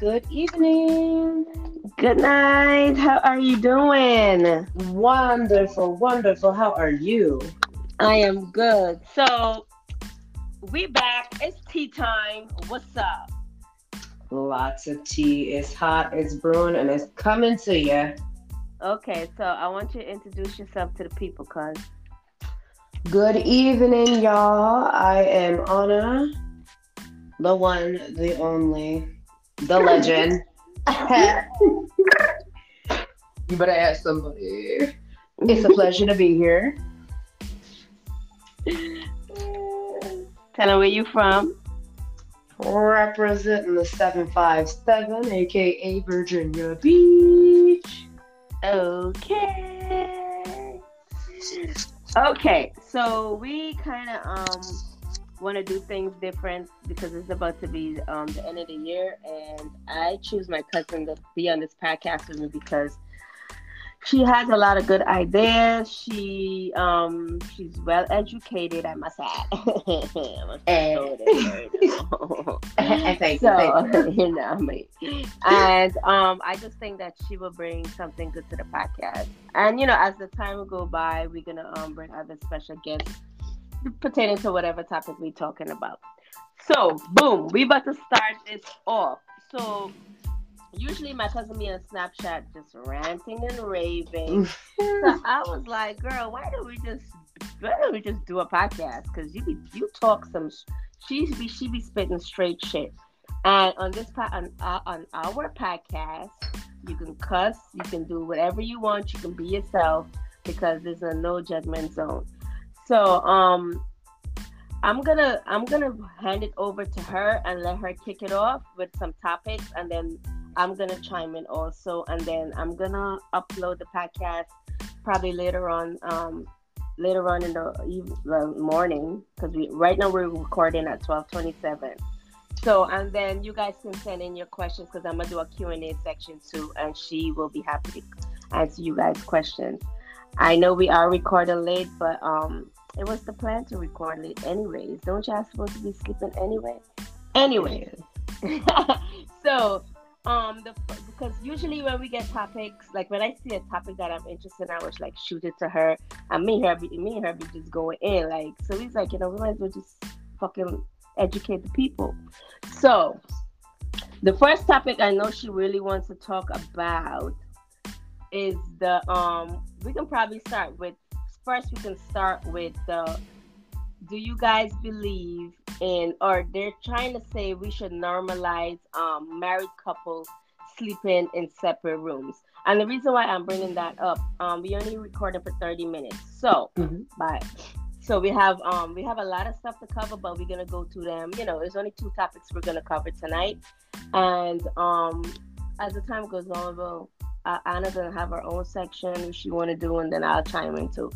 Good evening. Good night. How are you doing? Wonderful, wonderful. How are you? I am good. So we back. It's tea time. What's up? Lots of tea. It's hot, it's brewing, and it's coming to you. Okay, so I want you to introduce yourself to the people, cuz. Good evening, y'all. I am Anna, the one, the only, the legend. you better ask somebody. It's a pleasure to be here. Tell them where you from. Representing the 757, aka Virginia Beach. Okay. Okay, so we kind of um want to do things different because it's about to be um the end of the year, and I choose my cousin to be on this podcast with me because she has a lot of good ideas. She um she's well educated, I must add. And- Thank so thank you. you know me, and um I just think that she will bring something good to the podcast. And you know, as the time will go by, we're gonna um bring other special guests pertaining to whatever topic we're talking about. So boom, we about to start this off. So usually my cousin me on Snapchat just ranting and raving. so I was like, girl, why don't we just why don't we just do a podcast? Because you be you talk some she be she be spitting straight shit. And on this po- on, uh, on our podcast, you can cuss, you can do whatever you want, you can be yourself because there's a no judgment zone. So um I'm gonna I'm gonna hand it over to her and let her kick it off with some topics and then I'm gonna chime in also and then I'm gonna upload the podcast probably later on um later on in the, eve- the morning because we right now we're recording at 1227 so and then you guys can send in your questions because i'm gonna do a q&a section too and she will be happy to answer you guys questions. I know we are recording late but um it was the plan to record late anyways. Don't y'all supposed to be sleeping anyway? Anyway so um the because usually when we get topics like when i see a topic that i'm interested in i was like shoot it to her. And me and her be, me and her be just going in like so he's like you know we might as well just fucking educate the people. So the first topic i know she really wants to talk about is the um we can probably start with first we can start with the do you guys believe in or they're trying to say we should normalize um married couples sleeping in separate rooms? And the reason why i'm bringing that up um we only recorded for 30 minutes. So Mhm. bye. So we have um we have a lot of stuff to cover but we're gonna go to them. You know there's only two topics we're gonna cover tonight. And um as the time goes on we'll uh, Anna's gonna have her own section if she want to do, and then I'll chime in too.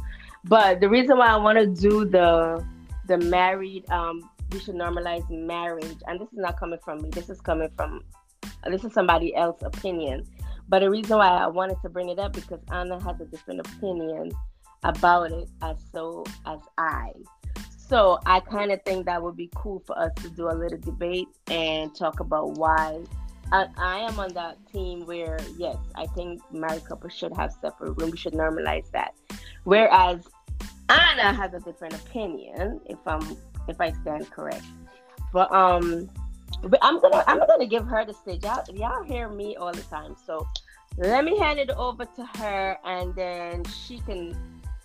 But the reason why I want to do the the married, um, we should normalize marriage, and this is not coming from me. This is coming from this is somebody else's opinion. But the reason why I wanted to bring it up because Anna has a different opinion about it as so as I. So I kind of think that would be cool for us to do a little debate and talk about why. I, I am on that team where yes, I think married couples should have separate rooms. We should normalize that. Whereas Anna has a different opinion, if I'm if I stand correct. But um, but I'm gonna I'm gonna give her the stage. Y'all, y'all hear me all the time, so let me hand it over to her, and then she can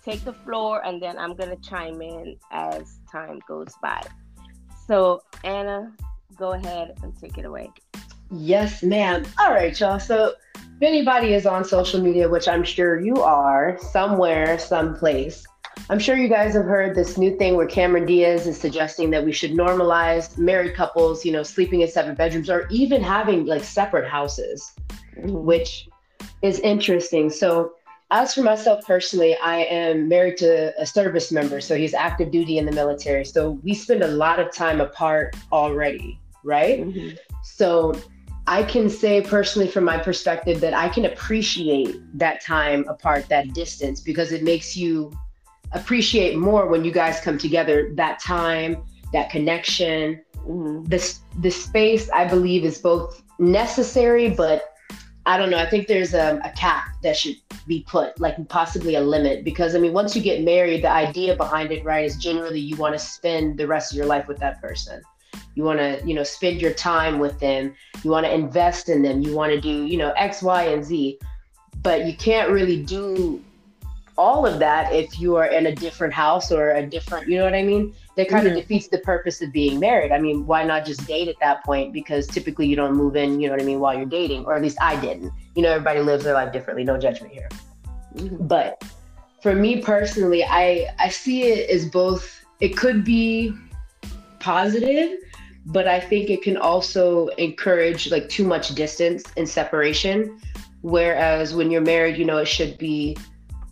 take the floor, and then I'm gonna chime in as time goes by. So Anna, go ahead and take it away. Yes, ma'am. All right, y'all. So, if anybody is on social media, which I'm sure you are, somewhere, someplace, I'm sure you guys have heard this new thing where Cameron Diaz is suggesting that we should normalize married couples, you know, sleeping in separate bedrooms or even having like separate houses, which is interesting. So, as for myself personally, I am married to a service member. So, he's active duty in the military. So, we spend a lot of time apart already, right? Mhm. So I can say personally, from my perspective, that I can appreciate that time apart, that distance, because it makes you appreciate more when you guys come together that time, that connection, mm-hmm. the the space I believe is both necessary, but I don't know. I think there's a, a cap that should be put, like possibly a limit, because I mean, once you get married, the idea behind it, right, is generally you want to spend the rest of your life with that person. You want to, you know, spend your time with them. You want to invest in them. You want to do, you know, X, Y, and Z. But you can't really do all of that if you are in a different house or a different, you know what I mean? That kind mm-hmm. of defeats the purpose of being married. I mean, why not just date at that point? Because typically you don't move in, you know what I mean, while you're dating, or at least I didn't. You know, everybody lives their life differently. No judgment here. Mm-hmm. But for me personally, I I see it as both. It could be positive, but I think it can also encourage like too much distance and separation. Whereas when you're married, you know, it should be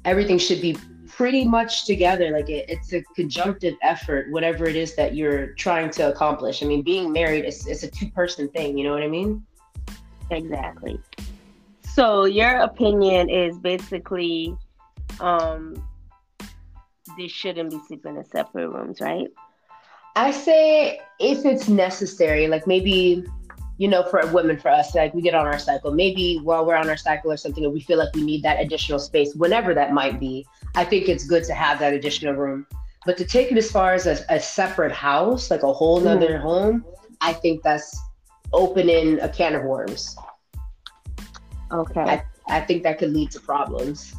everything should be pretty much together. Like it, it's a conjunctive effort, whatever it is that you're trying to accomplish. I mean, being married is it's a two person thing. You know what I mean? Exactly. So your opinion is basically, um, they shouldn't be sleeping in separate rooms, right? I say if it's necessary, like maybe you know, for women, for us, like we get on our cycle, maybe while we're on our cycle or something, and we feel like we need that additional space, whenever that might be, I think it's good to have that additional room. But to take it as far as a, a separate house, like a whole nother mm. home, I think that's opening a can of worms. Okay. I, I think that could lead to problems.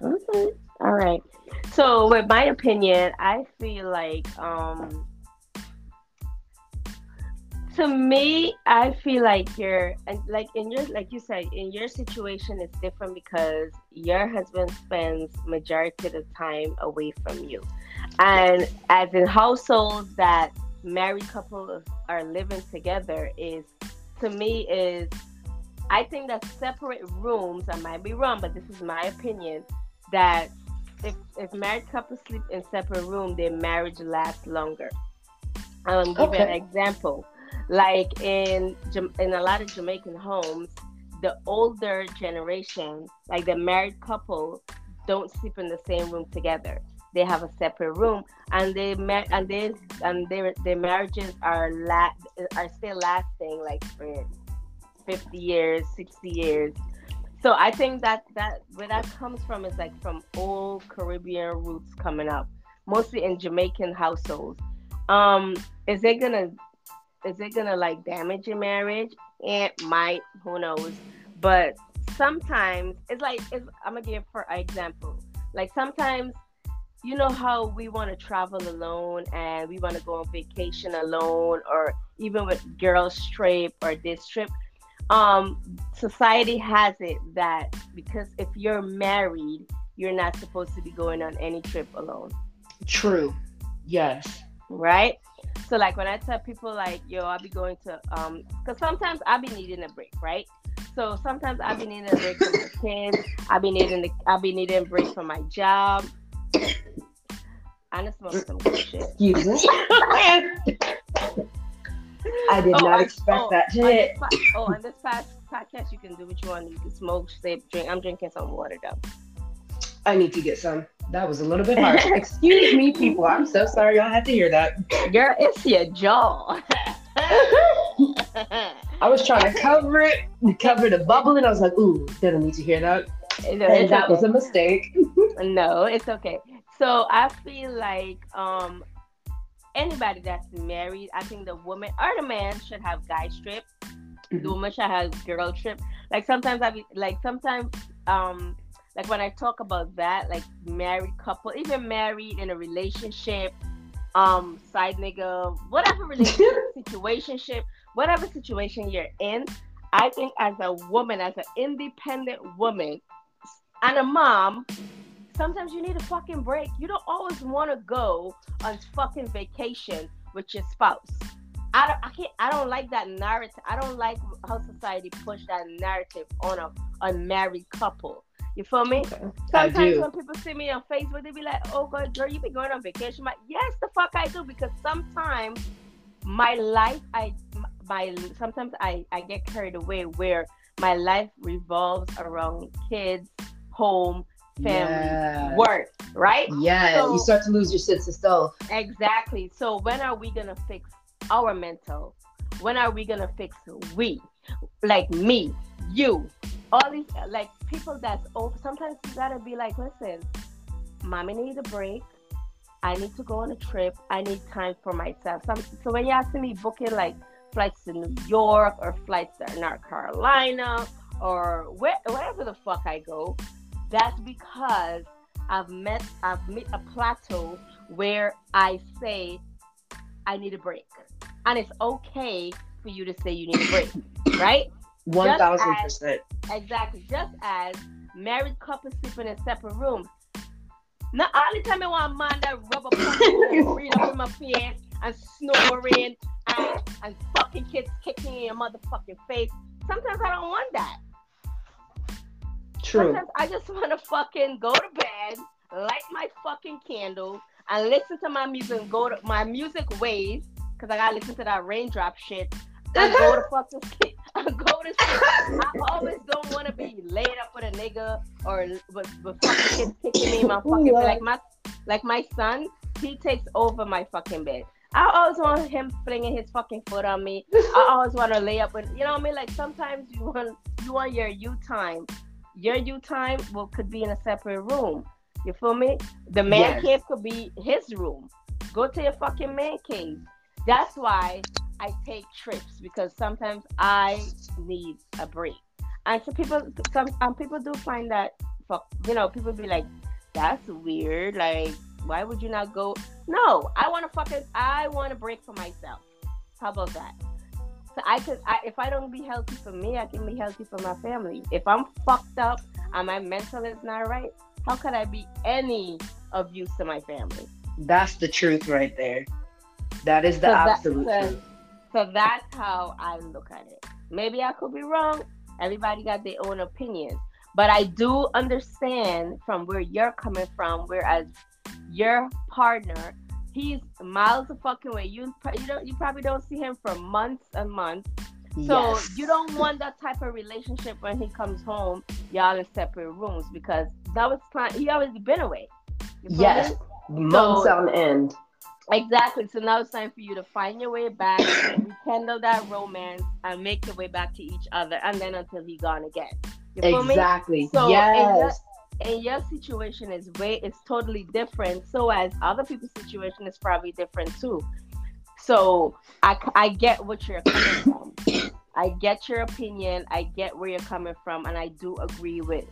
Okay. All right. So, with my opinion, I feel like um, to me i feel like you're like in your like you said in your situation it's different because your husband spends majority of the time away from you. And as in households that married couples are living together is to me is i think that separate rooms i might be wrong but this is my opinion that if if married couples sleep in separate room their marriage lasts longer. Um give okay. an example like in in a lot of Jamaican homes, the older generation, like the married couple, don't sleep in the same room together. They have a separate room, and they mar- and they and their their marriages are la- are still lasting like for fifty years, sixty years. So I think that that where that comes from is like from old Caribbean roots coming up, mostly in Jamaican households. Um, is it gonna is it gonna like damage your marriage? It might, who knows. But sometimes it's like it's, I'm gonna give for example. Like sometimes you know how we want to travel alone and we want to go on vacation alone or even with girls trip or this trip um society has it that because if you're married you're not supposed to be going on any trip alone true yes right so like when I tell people like, yo, I'll be going to um because sometimes I'll be needing a break, right? So sometimes I'll be needing a break from my kids. I'll be needing the, I'll be needing a break from my job. I just smoke some good shit. Excuse me. I did oh, not I, expect oh, that shit. oh, on this past podcast, you can do what you want. You can smoke, sip, drink. I'm drinking some water though. I need to get some. That was a little bit harsh. Excuse me, people. I'm so sorry y'all had to hear that. Girl, it's your jaw. I was trying to cover it, cover the bubble, and I was like, ooh, they don't need to hear that. No, and that okay. was a mistake. no, it's okay. So I feel like um anybody that's married, I think the woman or the man should have guy trip. Mm-hmm. The woman should have girl trip. Like sometimes I be like sometimes um like when I talk about that, like married couple, even married in a relationship, um, side nigga, whatever relationship, situationship, whatever situation you're in, I think as a woman, as an independent woman and a mom, sometimes you need a fucking break. You don't always want to go on fucking vacation with your spouse. I don't, I can't, I don't like that narrative. I don't like how society push that narrative on a unmarried couple. You feel me? Okay. Sometimes when people see me on Facebook, they be like, "Oh, God, girl, you be going on vacation?" like, yes, the fuck I do because sometimes my life, I my sometimes I I get carried away where my life revolves around kids, home, family, yeah. work, right? Yeah, so, you start to lose your sense of self. Exactly. So when are we gonna fix our mental? When are we gonna fix we? Like me, you, all these like people that's over. Oh, sometimes you gotta be like, listen, mommy need a break. I need to go on a trip. I need time for myself. So, so when you ask me booking like flights to New York or flights to North Carolina or where, wherever the fuck I go, that's because I've met I've met a plateau where I say I need a break. And it's okay for you to say you need a break, right? One thousand percent. Exactly. Just as married couples sleeping in separate rooms. Not all the time I want a man that rub up and breathe up in my face and snoring and, and fucking kids kicking in your motherfucking face. Sometimes I don't want that. True. Sometimes I just want to fucking go to bed, light my fucking candle, and listen to my music and go to my music waves because I gotta listen to that raindrop shit and go to fucking sleep. And go nigga or with, with fucking kids kicking me in my fucking bed. Like my like my son, he takes over my fucking bed. I always want him flinging his fucking foot on me. I always want to lay up with, you know what I mean? Like sometimes you want you want your you time. Your you time will could be in a separate room. You feel me? The man Yes. cave could be his room. Go to your fucking man cave. That's why I take trips because sometimes I need a break. And so people, some um, people do find that, you know, people be like, "That's weird. Like, why would you not go?" No, I want to fucking, I want to break for myself. How about that? So I could, I, if I don't be healthy for me, I can be healthy for my family. If I'm fucked up and my mental is not right, how could I be any of use to my family? That's the truth right there. That is the So that- absolute so- truth. So that's how I look at it. Maybe I could be wrong. Everybody got their own opinion. But I do understand from where you're coming from, whereas your partner, he's miles of fucking away. You you don't you probably don't see him for months and months. So yes. you don't want that type of relationship when he comes home, y'all in separate rooms because that was time he always been away. You Yes. Months So- on end. Exactly. So now it's time for you to find your way back, rekindle that romance, and make your way back to each other, and then until he's gone again. You? Exactly. So, yes. And your situation is way it's totally different. So as other people's situation is probably different too. So I, I get what you're coming from. I get your opinion. I get where you're coming from, and I do agree with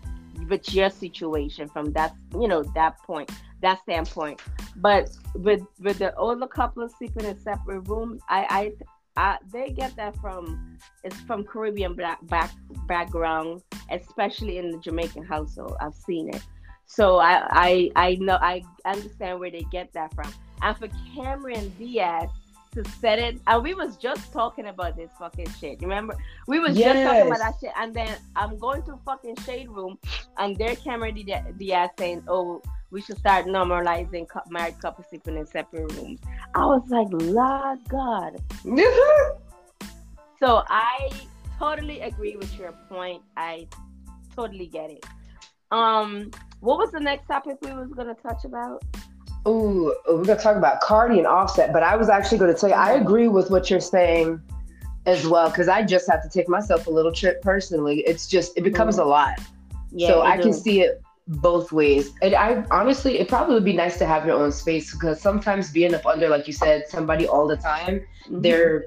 with your situation from that you know that point that standpoint. But with with the older couple sleeping in separate rooms, I I, I they get that from it's from Caribbean black back background, especially in the Jamaican household. I've seen it. So I, I I know I understand where they get that from. And for Cameron Diaz to set it, and we was just talking about this fucking shit. Remember, we was just talking about Yes. that shit, and then I'm going to fucking shade room, and there Cameron Di- Diaz saying, "Oh, we should start normalizing married couples sleeping in separate rooms." I was like, "La God." So I totally agree with your point. I totally get it. Um, what was the next topic we was gonna touch about? Ooh, we're gonna talk about Cardi and Offset, but I was actually gonna tell you I agree with what you're saying as well because I just have to take myself a little trip personally. It's just it becomes a lot, yeah, so I can see it both ways. And I honestly, it probably would be nice to have your own space because sometimes being up under, like you said, somebody all the time, Mhm. they're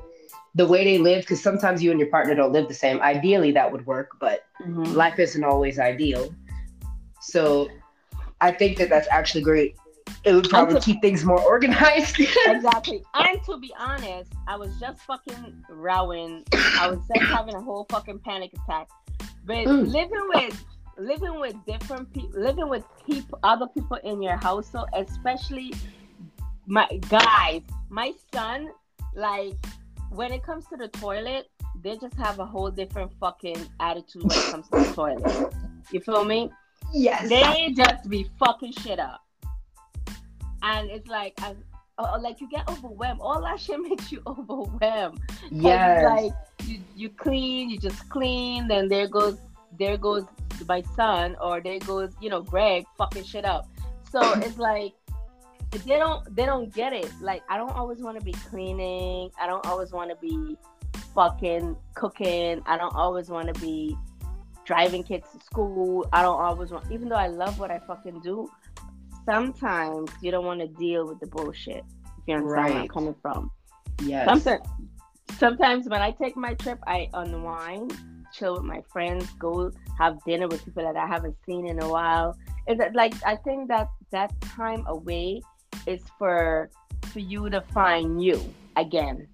the way they live because sometimes you and your partner don't live the same. Ideally, that would work, but Mhm. life isn't always ideal. So I think that that's actually great. It would probably to- keep things more organized. exactly. And to be honest, I was just fucking rowing. I was just having a whole fucking panic attack. But Mm. living with living with different people, living with people, other people in your household, especially my guys, my son, like when it comes to the toilet, they just have a whole different fucking attitude when it comes to the toilet. You feel me? yes. they just be fucking shit up. And it's like, as, uh, like you get overwhelmed. All that shit makes you overwhelmed. yes. Like you, you clean, you just clean. Then there goes, there goes my son, or there goes, you know, Greg fucking shit up. So it's like, they don't they don't get it. Like I don't always want to be cleaning. I don't always want to be fucking cooking. I don't always want to be driving kids to school. I don't always want even though I love what I fucking do, sometimes you don't want to deal with the bullshit. If you understand right. where I'm coming from. Yes. Sometimes sometimes when I take my trip I unwind, chill with my friends, go have dinner with people that I haven't seen in a while. Is that like I think that that time away is for for you to find you again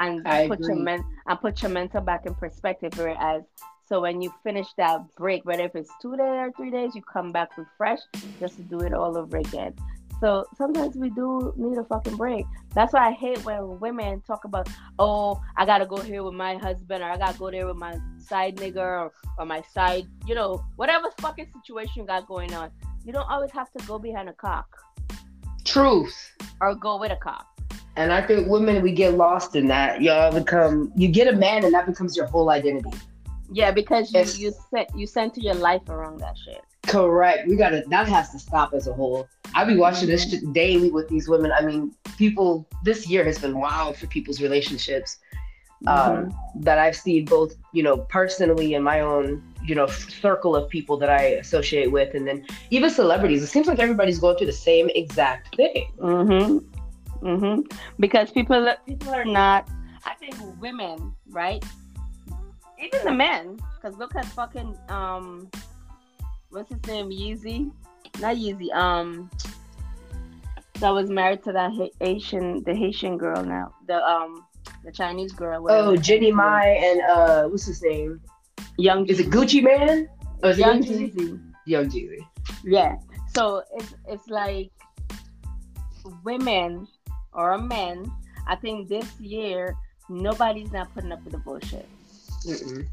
and I put agree. your men and put your mental back in perspective whereas so when you finish that break whether if it's two days or three days you come back refreshed just to do it all over again so sometimes we do need a fucking break. That's why I hate when women talk about, oh, I gotta go here with my husband, or I gotta go there with my side nigga, or, or my side, you know, whatever fucking situation you got going on. You don't always have to go behind a cock. Truth. Or go with a cock. And I think women, we get lost in that. Y'all become, you get a man, and that becomes your whole identity. Yeah, because you you set you center your life around that shit. Correct. We gotta that has to stop as a whole. I be watching this mm-hmm. daily with these women. I mean, people. This year has been wild for people's relationships. Um, mm-hmm. Um, that I've seen both, you know, personally in my own, you know, circle of people that I associate with, and then even celebrities. It seems like everybody's going through the same exact thing. Mm-hmm. Mm-hmm. Because people, people are not. I think women, right? Even the men, because look at fucking um what's his name? Yeezy, not Yeezy. Um, that was married to that Haitian, the Haitian girl now, the um, the Chinese girl. Oh, Jeannie Mai and uh, what's his name? Young. Is it Gucci Mane? Oh, Young Jeezy. Young Jeezy. Yeah. So it's it's like women or men. I think this year nobody's not putting up with the bullshit. Mm-mm.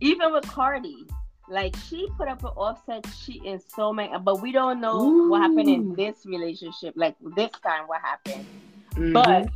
Even with Cardi, like she put up an offset she cheating so many, but we don't know Ooh. what happened in this relationship. Like this time, what happened? Mm-hmm. But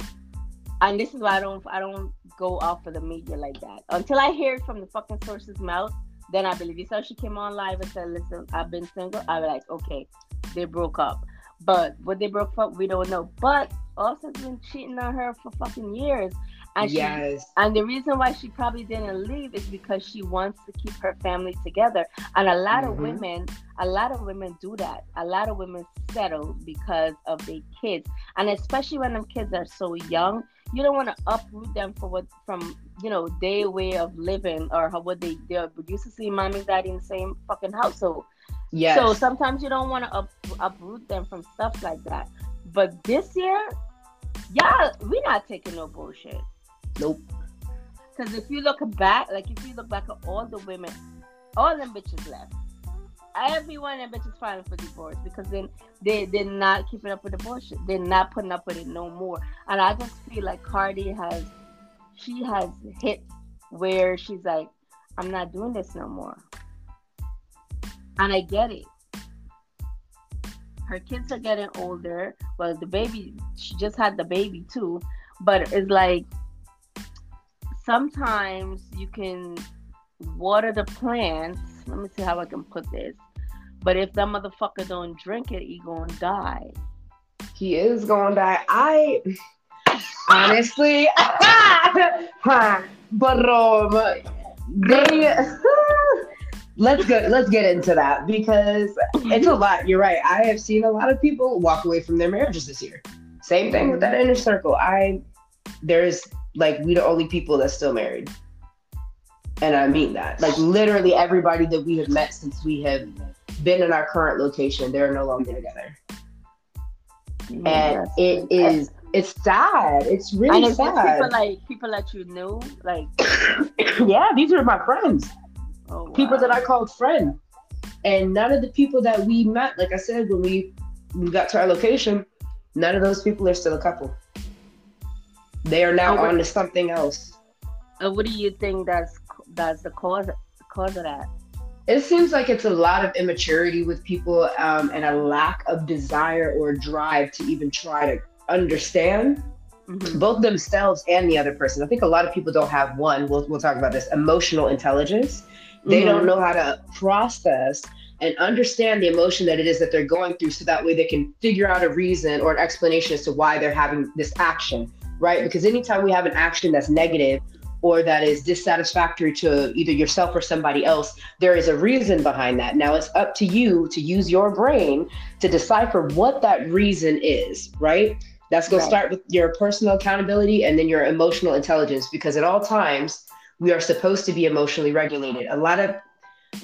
and this is why I don't I don't go off for the media like that until I hear it from the fucking source's mouth. Then I believe it. So she came on live and said, "Listen, I've been single." I was like, "Okay, they broke up." But what they broke up, we don't know. But Offset's been cheating on her for fucking years. And yes. She, and the reason why she probably didn't leave is because she wants to keep her family together. And a lot mm-hmm. of women, a lot of women do that. A lot of women settle because of their kids. And especially when them kids are so young, you don't want to uproot them for what from you know their way of living or how what they they used to see mommy and daddy in the same fucking household. Yeah. So sometimes you don't want to up, uproot them from stuff like that. But this year, y'all, we're not taking no bullshit. Nope. Because if you look back, like if you look back at all the women, all them bitches left. Every one of them bitches filing for divorce because then they they're not keeping up with the bullshit. They're not putting up with it no more. And I just feel like Cardi has, she has hit where she's like, I'm not doing this no more. And I get it. Her kids are getting older. Well, the baby, she just had the baby too. But it's like sometimes you can water the plants. Let me see how I can put this. But if that motherfucker don't drink it, he gonna die. He is gonna die. I honestly, but um, they. let's go. Let's get into that because it's a lot. You're right. I have seen a lot of people walk away from their marriages this year. Same thing with that inner circle. I there's like we the only people that's still married. And I mean that. Like literally everybody that we have met since we have been in our current location, they're no longer together. Mm-hmm. and it is it's sad. It's really and sad. People like people that you know, like yeah, these are my friends. Oh, wow. People that I called friend. And none of the people that we met, like I said, when we, we got to our location, none of those people are still a couple. They are now on to something else. And what do you think that's that's the cause cause of that? It seems like it's a lot of immaturity with people um, and a lack of desire or drive to even try to understand mm-hmm. both themselves and the other person. I think a lot of people don't have one. We'll we'll talk about this emotional intelligence. They mm-hmm. don't know how to process and understand the emotion that it is that they're going through so that way they can figure out a reason or an explanation as to why they're having this action, right? Because anytime we have an action that's negative or that is dissatisfactory to either yourself or somebody else, there is a reason behind that. Now it's up to you to use your brain to decipher what that reason is, right? That's going right. to start with your personal accountability and then your emotional intelligence because at all times we are supposed to be emotionally regulated. A lot of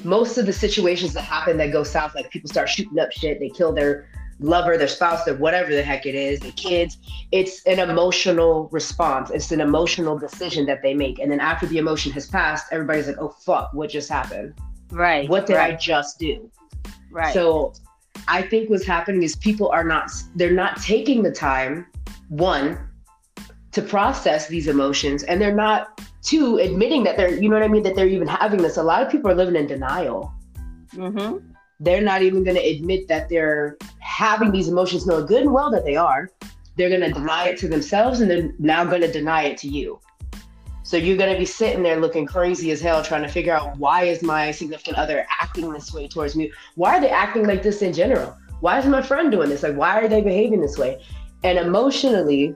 most of the situations that happen that go south, like people start shooting up shit, they kill their lover, their spouse, their whatever the heck it is, the kids. It's an emotional response. It's an emotional decision that they make. And then after the emotion has passed, everybody's like, oh, fuck, what just happened? Right. What did right. I just do? Right. So I think what's happening is people are not, they're not taking the time, one, to process these emotions, and they're not, two, admitting that they're, you know what I mean, that they're even having this. A lot of people are living in denial. Mm-hmm they're not even going to admit that they're having these emotions, knowing good and well that they are. They're going to deny it to themselves and they're now going to deny it to you. So you're going to be sitting there looking crazy as hell trying to figure out why is my significant other acting this way towards me? Why are they acting like this in general? Why is my friend doing this? Like, why are they behaving this way? And emotionally,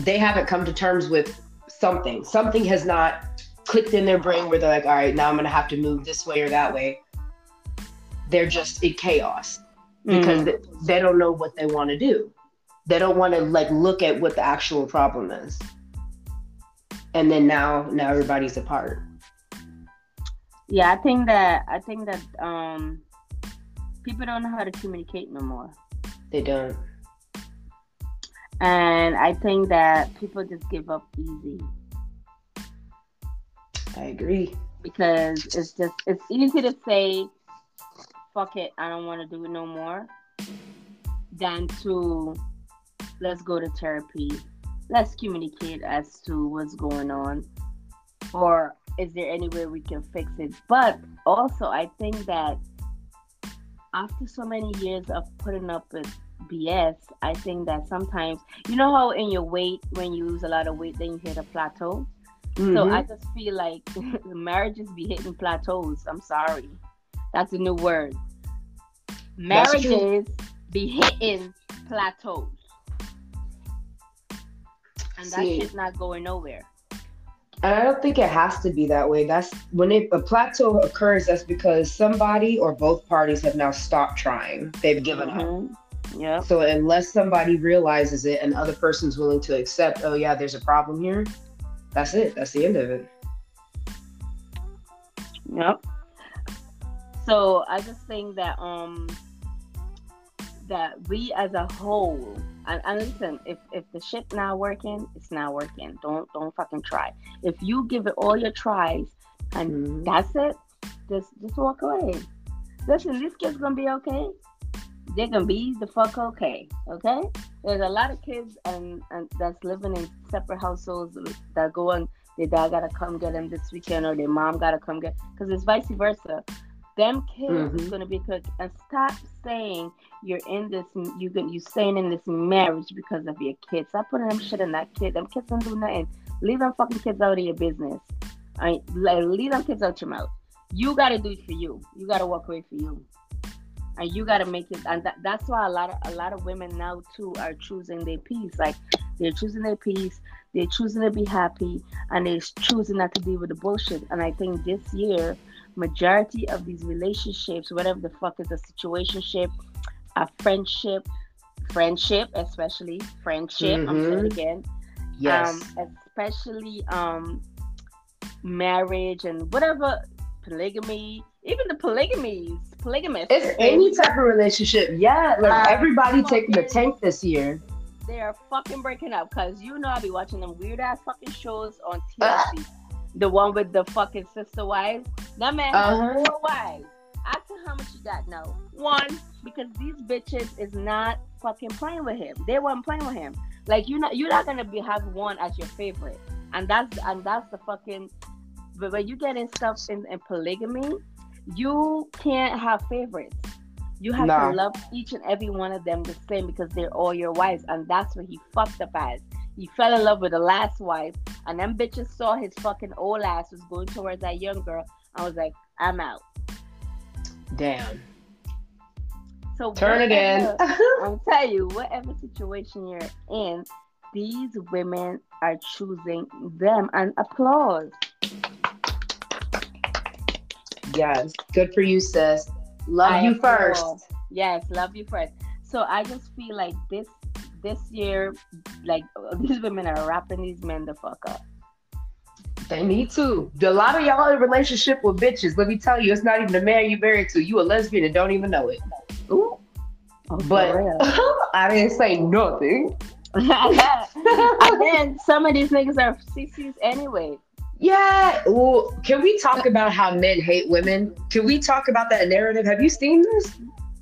they haven't come to terms with something. Something has not clicked in their brain where they're like, all right, now I'm going to have to move this way or that way they're just in chaos because mm. they don't know what they want to do. They don't want to like look at what the actual problem is. And then now now everybody's apart. Yeah, I think that I think that um people don't know how to communicate no more. They don't. And I think that people just give up easy. I agree. Because it's just it's easy to say fuck it, I don't want to do it no more, than to let's go to therapy, let's communicate as to what's going on, or is there any way we can fix it? But also, I think that after so many years of putting up with BS, I think that sometimes, you know how in your weight, when you lose a lot of weight, then you hit a plateau? Mm-hmm. So I just feel like marriages be hitting plateaus. I'm sorry. That's a new word marriages be hitting plateaus. And that shit's not going nowhere. And I don't think it has to be that way. That's when it, a plateau occurs, that's because somebody or both parties have now stopped trying. They've given mm-hmm. up. Yeah. So unless somebody realizes it and other person's willing to accept, oh yeah, there's a problem here, that's it. That's the end of it. Yep. So I just think that um that we as a whole and, and, listen if if the shit not working it's not working. Don't don't fucking try. If you give it all your tries and mm-hmm. that's it just just walk away. Listen this kid's gonna be okay. They're gonna be the fuck okay okay? There's a lot of kids and, and that's living in separate households that go and their dad gotta come get them this weekend or their mom gotta come get because it's vice versa them kids mm-hmm. is gonna be cooked. And stop saying you're in this you you staying in this marriage because of your kids. Stop putting them shit in that kid. Them kids don't do nothing. Leave them fucking kids out of your business. I like leave them kids out your mouth. You gotta do it for you. You gotta walk away for you. And you gotta make it and that, that's why a lot of a lot of women now too are choosing their peace. Like they're choosing their peace, they're choosing to be happy, and they're choosing not to deal with the bullshit. And I think this year majority of these relationships, whatever the fuck is a situationship, a friendship, friendship, especially friendship, mm-hmm. I'm saying it again. Yes. Um, especially um marriage and whatever polygamy, even the polygamies, polygamists. It's any type of relationship. Yeah, like uh, everybody taking the tank this year. They are fucking breaking up because you know I'll be watching them weird ass fucking shows on TLC. Uh, the one with the fucking sister wives. That man uh-huh. has four wives. Ask him how much he got. No, one because these bitches is not fucking playing with him. They weren't playing with him. Like you're not you're not gonna be have one as your favorite, and that's and that's the fucking. But when you get in stuff in, in polygamy, you can't have favorites. You have to love each and every one of them the same because they're all your wives, and that's what he fucked up as. He fell in love with the last wife, and them bitches saw his fucking old ass was going towards that young girl. I was like, I'm out. Damn. So Turn it in. I'll tell you, whatever situation you're in, these women are choosing them and applause. yes. Good for you, sis. Love I you first. Yes, love you first. So I just feel like this this year, like these women are wrapping these men the fuck up. They need to. A lot of y'all in a relationship with bitches. Let me tell you, it's not even the man you married to. You a lesbian and don't even know it. Ooh. Oh, But. I didn't say nothing. and then some of these niggas are CCs anyway. Yeah. Well, can we talk about how men hate women? Can we talk about that narrative? Have you seen this?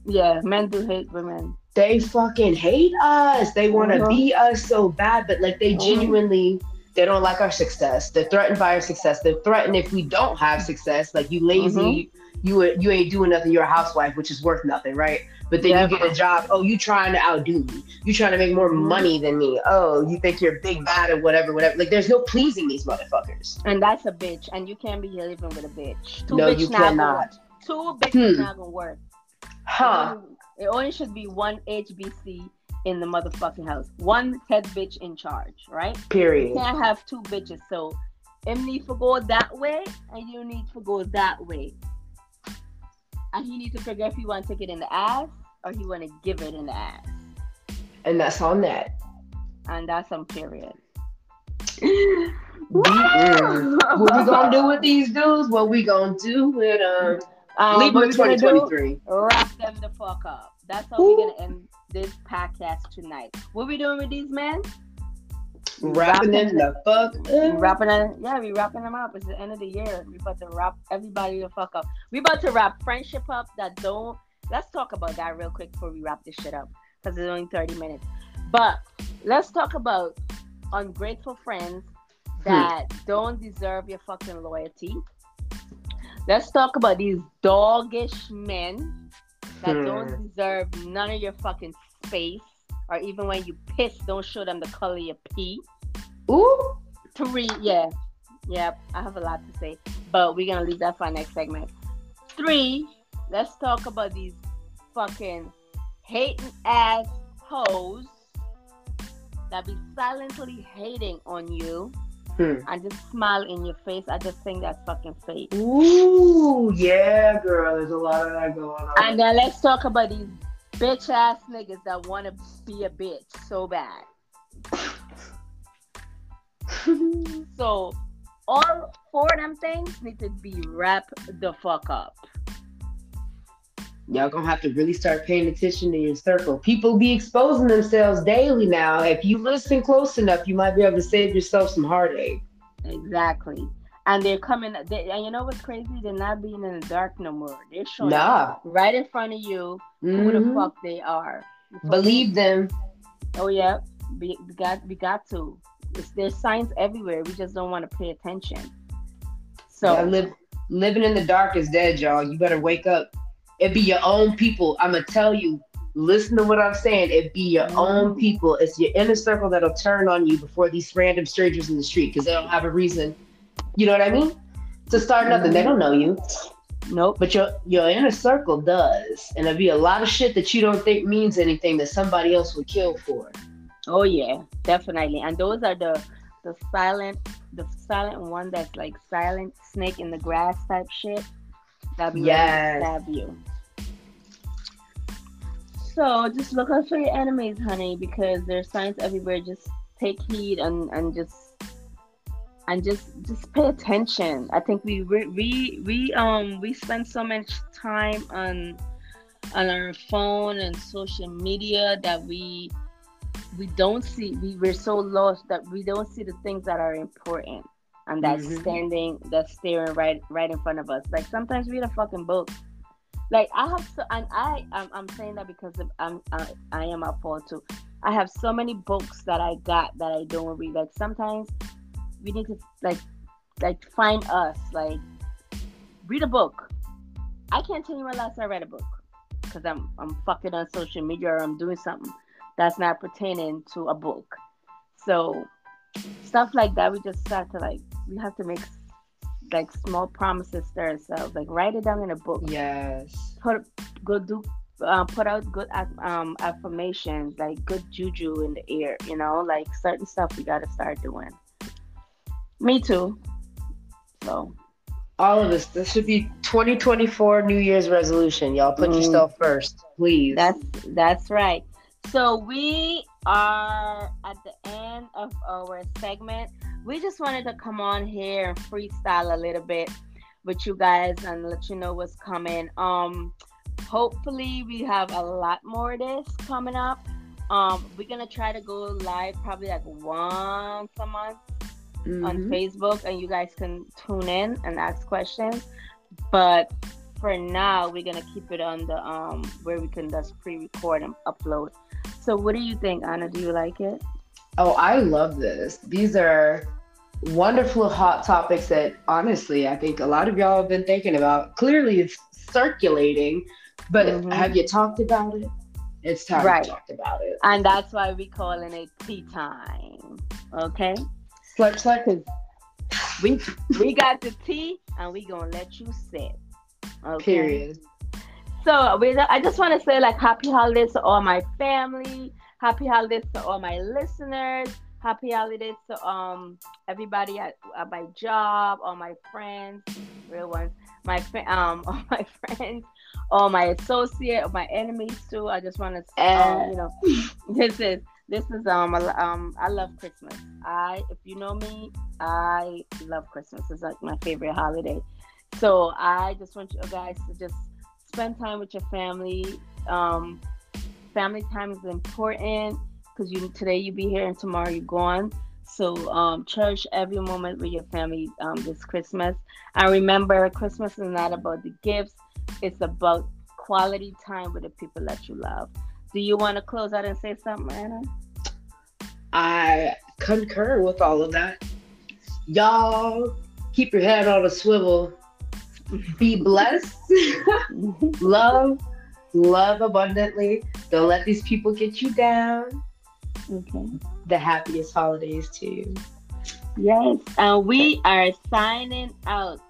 Yeah, men do hate women. They fucking hate us. They want to Mhm. be us so bad, but like they Mhm. genuinely, they don't like our success. They're threatened by our success. They're threatened if we don't have success. Like you lazy, you you ain't doing nothing. You're a housewife, which is worth nothing, right? But then you get a job. Oh, you trying to outdo me. You trying to make more Mhm. money than me. Oh, you think you're big bad or whatever, whatever. Like there's no pleasing these motherfuckers. And that's a bitch. And you can't be here living with a bitch. Two no, bitch you not gonna cannot. Two bitches Hmm. not gonna work. Huh? It only should be one HBC in the motherfucking house. One head bitch in charge, right? You Period. can't have two bitches. So him need to go that way and you need to go that way. And he need to figure if he want to take it in the ass or he want to give it in the ass. And that's on that. And that's some period. What we gonna do with these dudes? What we gonna do with um? Um, Leave them in 2023. wrap them the fuck up. That's how we're gonna end this podcast tonight. What we doing with these men? Wrapping them the fuck up. wrapping them, yeah, we wrapping them up. It's the end of the year. We about to wrap everybody the fuck up. We about to wrap friendship up that don't. Let's talk about that real quick before we wrap this shit up because it's only thirty minutes. But let's talk about ungrateful friends that don't deserve your fucking loyalty. Let's talk about these doggish men that Hmm. don't deserve none of your fucking space. Or even when you piss, don't show them the color of your pee. Ooh. Three, yeah. Yep, I have a lot to say. But we're gonna leave that for our next segment. Three, let's talk about these fucking hating ass hoes that be silently hating on you Hmm. and just smile in your face. I just think that's fucking fake. Ooh, yeah, girl. There's a lot of that going on. And then let's talk about these bitch ass niggas that wanna be a bitch so bad. So all four of them things need to be wrapped the fuck up. Y'all gonna have to really start paying attention to your circle. People be exposing themselves daily now. If you listen close enough, you might be able to save yourself some heartache. Exactly. And they're coming. They, and you know what's crazy? They're not being in the dark no more. They're showing up Nah. right in front of you who the Mhm. fuck they are. You feel me? Believe them. Oh yeah, we, we got we got to. It's, there's signs everywhere. We just don't want to pay attention. So Yeah, live, living in the dark is dead, y'all. You better wake up. It be your own people. I'm gonna tell you. Listen to what I'm saying. It be your own Mhm. people. It's your inner circle that'll turn on you before these random strangers in the street because they don't have a reason. You know what I mean? To start nothing. They mm-hmm. don't know you, nope. but your your inner circle does, and there'll be a lot of shit that you don't think means anything that somebody else would kill for. Oh yeah, definitely. And those are the the silent the silent one that's like silent snake in the grass type shit. That be Yes. stab you. So just look out for your enemies, honey, because there's signs everywhere. Just take heed and and just and just just pay attention. I think we we we, we um we spend so much time on on our phone and social media that we we don't see we, we're so lost that we don't see the things that are important and that's Mhm. standing that's staring right right in front of us like sometimes read a fucking book like i have so and i i'm, I'm saying that because of, i'm I, I am a Paul too i have so many books that i got that i don't read like sometimes we need to like like find us like read a book i can't tell you when last i read a book because i'm i'm fucking on social media or i'm doing something that's not pertaining to a book. So stuff like that, we just start to like we have to make like small promises to ourselves. Like write it down in a book. Yes. Put go do uh, put out good um, affirmations, like good juju in the air. You know, like certain stuff we got to start doing. Me too. So. All of us. This should be 2024 New Year's resolution. Y'all put mm. yourself first, please. That's that's right. So we are at the end of our segment. We just wanted to come on here and freestyle a little bit with you guys and let you know what's coming. Um, hopefully we have a lot more of this coming up. Um, we're gonna try to go live probably like once a month mm-hmm. on Facebook, and you guys can tune in and ask questions. But for now, we're gonna keep it on the um where we can just pre-record and upload. So, what do you think, Anna? Do you like it? Oh, I love this. These are wonderful hot topics that honestly I think a lot of y'all have been thinking about. Clearly, it's circulating, but mm-hmm. have you talked about it? It's time right. to talk about it. And that's why we're calling it tea time. Okay? Slurp, slurp. We we got the tea and we gonna let you sit. Okay? Period. So we, I just want to say like happy holidays to all my family. Happy holidays to all my listeners. Happy holidays to um everybody at, at my job, all my friends, real ones, my um all my friends, all my associate, my enemies too. I just want to um, you know this is this is um um I love Christmas. I if you know me, I love Christmas. It's like my favorite holiday. So I just want you guys to just spend time with your family. Um, family time is important because you today you be here and tomorrow you're gone. So um, cherish every moment with your family um, this Christmas. And remember, Christmas is not about the gifts; it's about quality time with the people that you love. Do you want to close out and say something, Anna? I concur with all of that. Y'all keep your head on a swivel be blessed, love, love abundantly. Don't let these people get you down. Okay. The happiest holidays to you. Yes, and we are signing out.